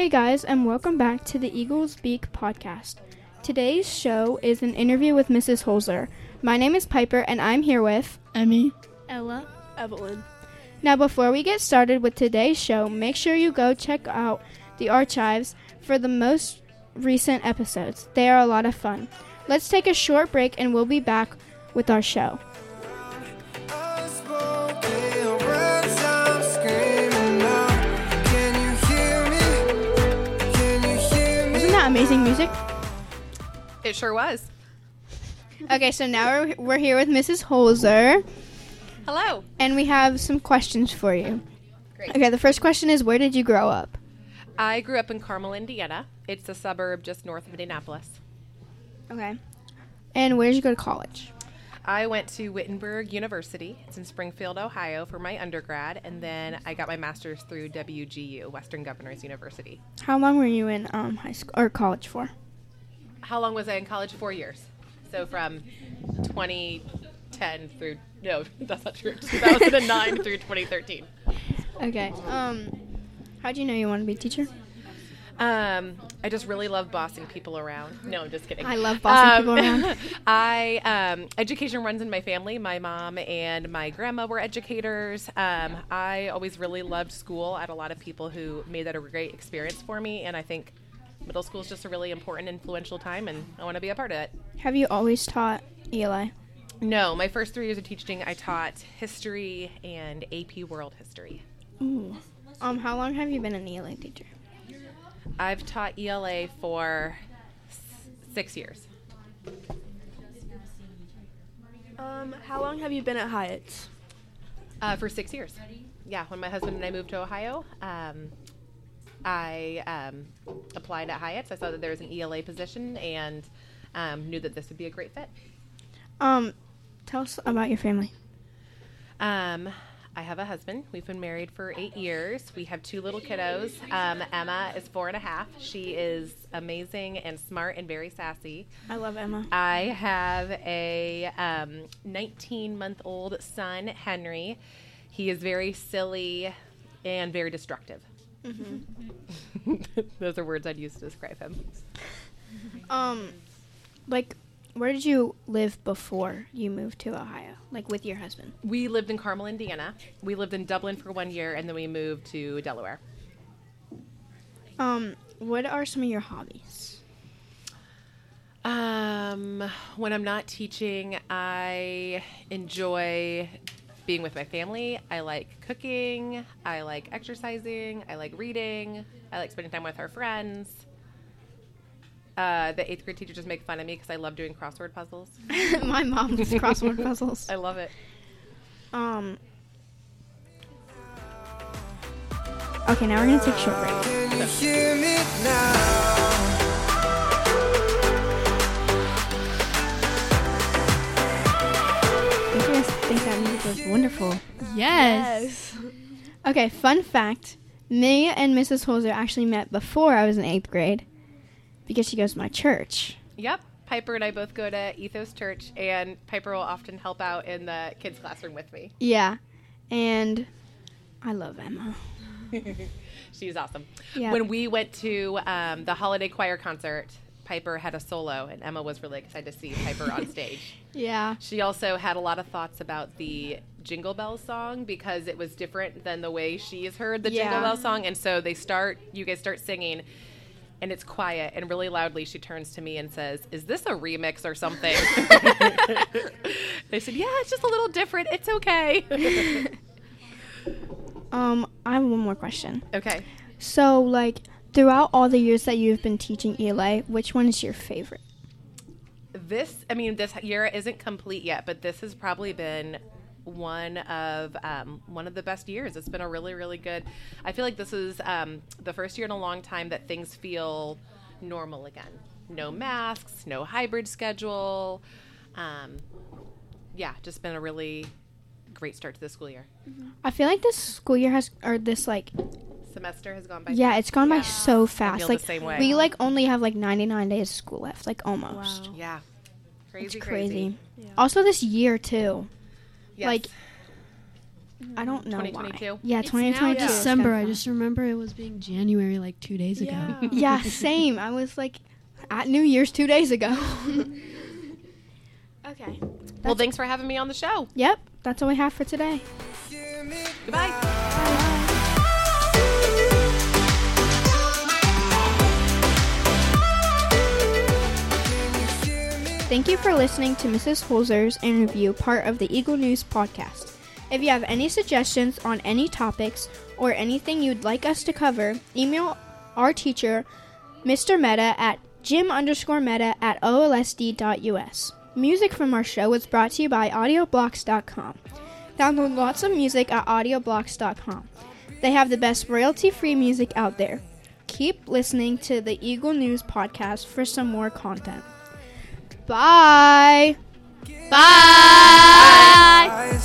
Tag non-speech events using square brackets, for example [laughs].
Hey guys, and welcome back to the Eaglesbeak podcast. Today's show is an interview with Mrs. Hoelzer. My name is Piper, and I'm here with Emmy. Ella. Evelyn. Now, before we get started with today's show, make sure you go check out the archives for the most recent episodes. They are a lot of fun. Let's take a short break, and we'll be back with our show. Amazing music? It sure was. Okay, so now we're, we're here with Mrs. Hoelzer, Hello. and we have some questions for you. Great. Okay, the first question is Where did you grow up? I grew up in Carmel, Indiana. It's a suburb just north of Indianapolis. Okay. And where did you go to college? I went to Wittenberg University. It's in Springfield, Ohio for my undergrad, and then I got my master's through WGU, Western Governors University. How long were you in um, high school or college for? How long was I in college? Four years. So from 2010 through, no, [laughs] that's not true, 2009 through 2013. [laughs] Okay. Um, how do you know you want to be a teacher? Um, I just really love bossing people around. No, I'm just kidding. I love bossing people around. [laughs] I um, education runs in my family. My mom and my grandma were educators. Um, I always really loved school. I had a lot of people who made that a great experience for me, and I think middle school is just a really important, influential time, and I want to be a part of it. Have you always taught ELA? No, my first three years of teaching, I taught history and AP World History. Ooh. Um, how long have you been an ELA teacher? I've taught ELA for six years. Um, how long have you been at Hyatt? Uh, for six years. Yeah, when my husband and I moved to Ohio, um, I um, applied at Hyatt's. I saw that there was an ELA position and um, knew that this would be a great fit. Um, tell us about your family. Um, I have a husband. We've been married for eight years. We have two little kiddos. Um, Emma is four and a half. She is amazing and smart and very sassy. I love Emma. I have a 19 month old son, Henry. He is very silly and very destructive. [laughs] Those are words I'd use to describe him. Um, like, where did you live before you moved to Ohio? Like with your husband? We lived in Carmel, Indiana. We lived in Dublin for one year and then we moved to Delaware. Um, what are some of your hobbies? Um, when I'm not teaching, I enjoy being with my family. I like cooking. I like exercising. I like reading. I like spending time with our friends. Uh, the eighth grade teacher just make fun of me because I love doing crossword puzzles. [laughs] My mom does [laughs] crossword puzzles. I love it. Um. Okay, now we're gonna take a short break. Can you hear me now? Don't you guys think that music was wonderful? Yes. Yes. Okay, fun fact: me and Mrs. Hoelzer actually met before I was in eighth grade because she goes to my church. Yep. Piper and I both go to Ethos Church, and Piper will often help out in the kids' classroom with me. Yeah, and I love Emma. [laughs] She's awesome. Yeah. When we went to um, the holiday choir concert, Piper had a solo, and Emma was really excited to see Piper on [laughs] stage. Yeah. She also had a lot of thoughts about the Jingle Bell song because it was different than the way she has heard the Jingle Bell song. And so they start, you guys start singing, and it's quiet, and really loudly she turns to me and says, Is this a remix or something? [laughs] they said, Yeah, it's just a little different. It's okay. [laughs] Um, I have one more question. okay. So, like, throughout all the years that you've been teaching ELA which one is your favorite? this i mean this year isn't complete yet but this has probably been one of um, one of the best years it's been a really really good i feel like this is um, the first year in a long time that things feel normal again no masks no hybrid schedule um, yeah just been a really great start to the school year I feel like this school year has, or this like, semester has gone by yeah, it's gone by so fast. feel the like, same way. we like only have like 99 days of school left, like almost. Wow. yeah crazy It's crazy. Yeah. Also, this year too. Yes. Like, I don't know why. Yeah, It's 2022. now is December. I just remember it was being January like two days ago. Yeah. [laughs] Yeah, [laughs] same. I was like at New Year's two days ago. [laughs] okay. Well, thanks for having me on the show. Yep, that's all we have for today. Hear me Goodbye. Thank you for listening to Mrs. Hoelzer's interview, part of the Eagle News podcast. If you have any suggestions on any topics or anything you'd like us to cover, email our teacher, Mr. Meta, at jim underscore meta at olsd.us. Music from our show was brought to you by audioblocks.com. Download lots of music at audioblocks.com. They have the best royalty free music out there. Keep listening to the Eagle News podcast for some more content. Bye. Bye. Bye. Bye.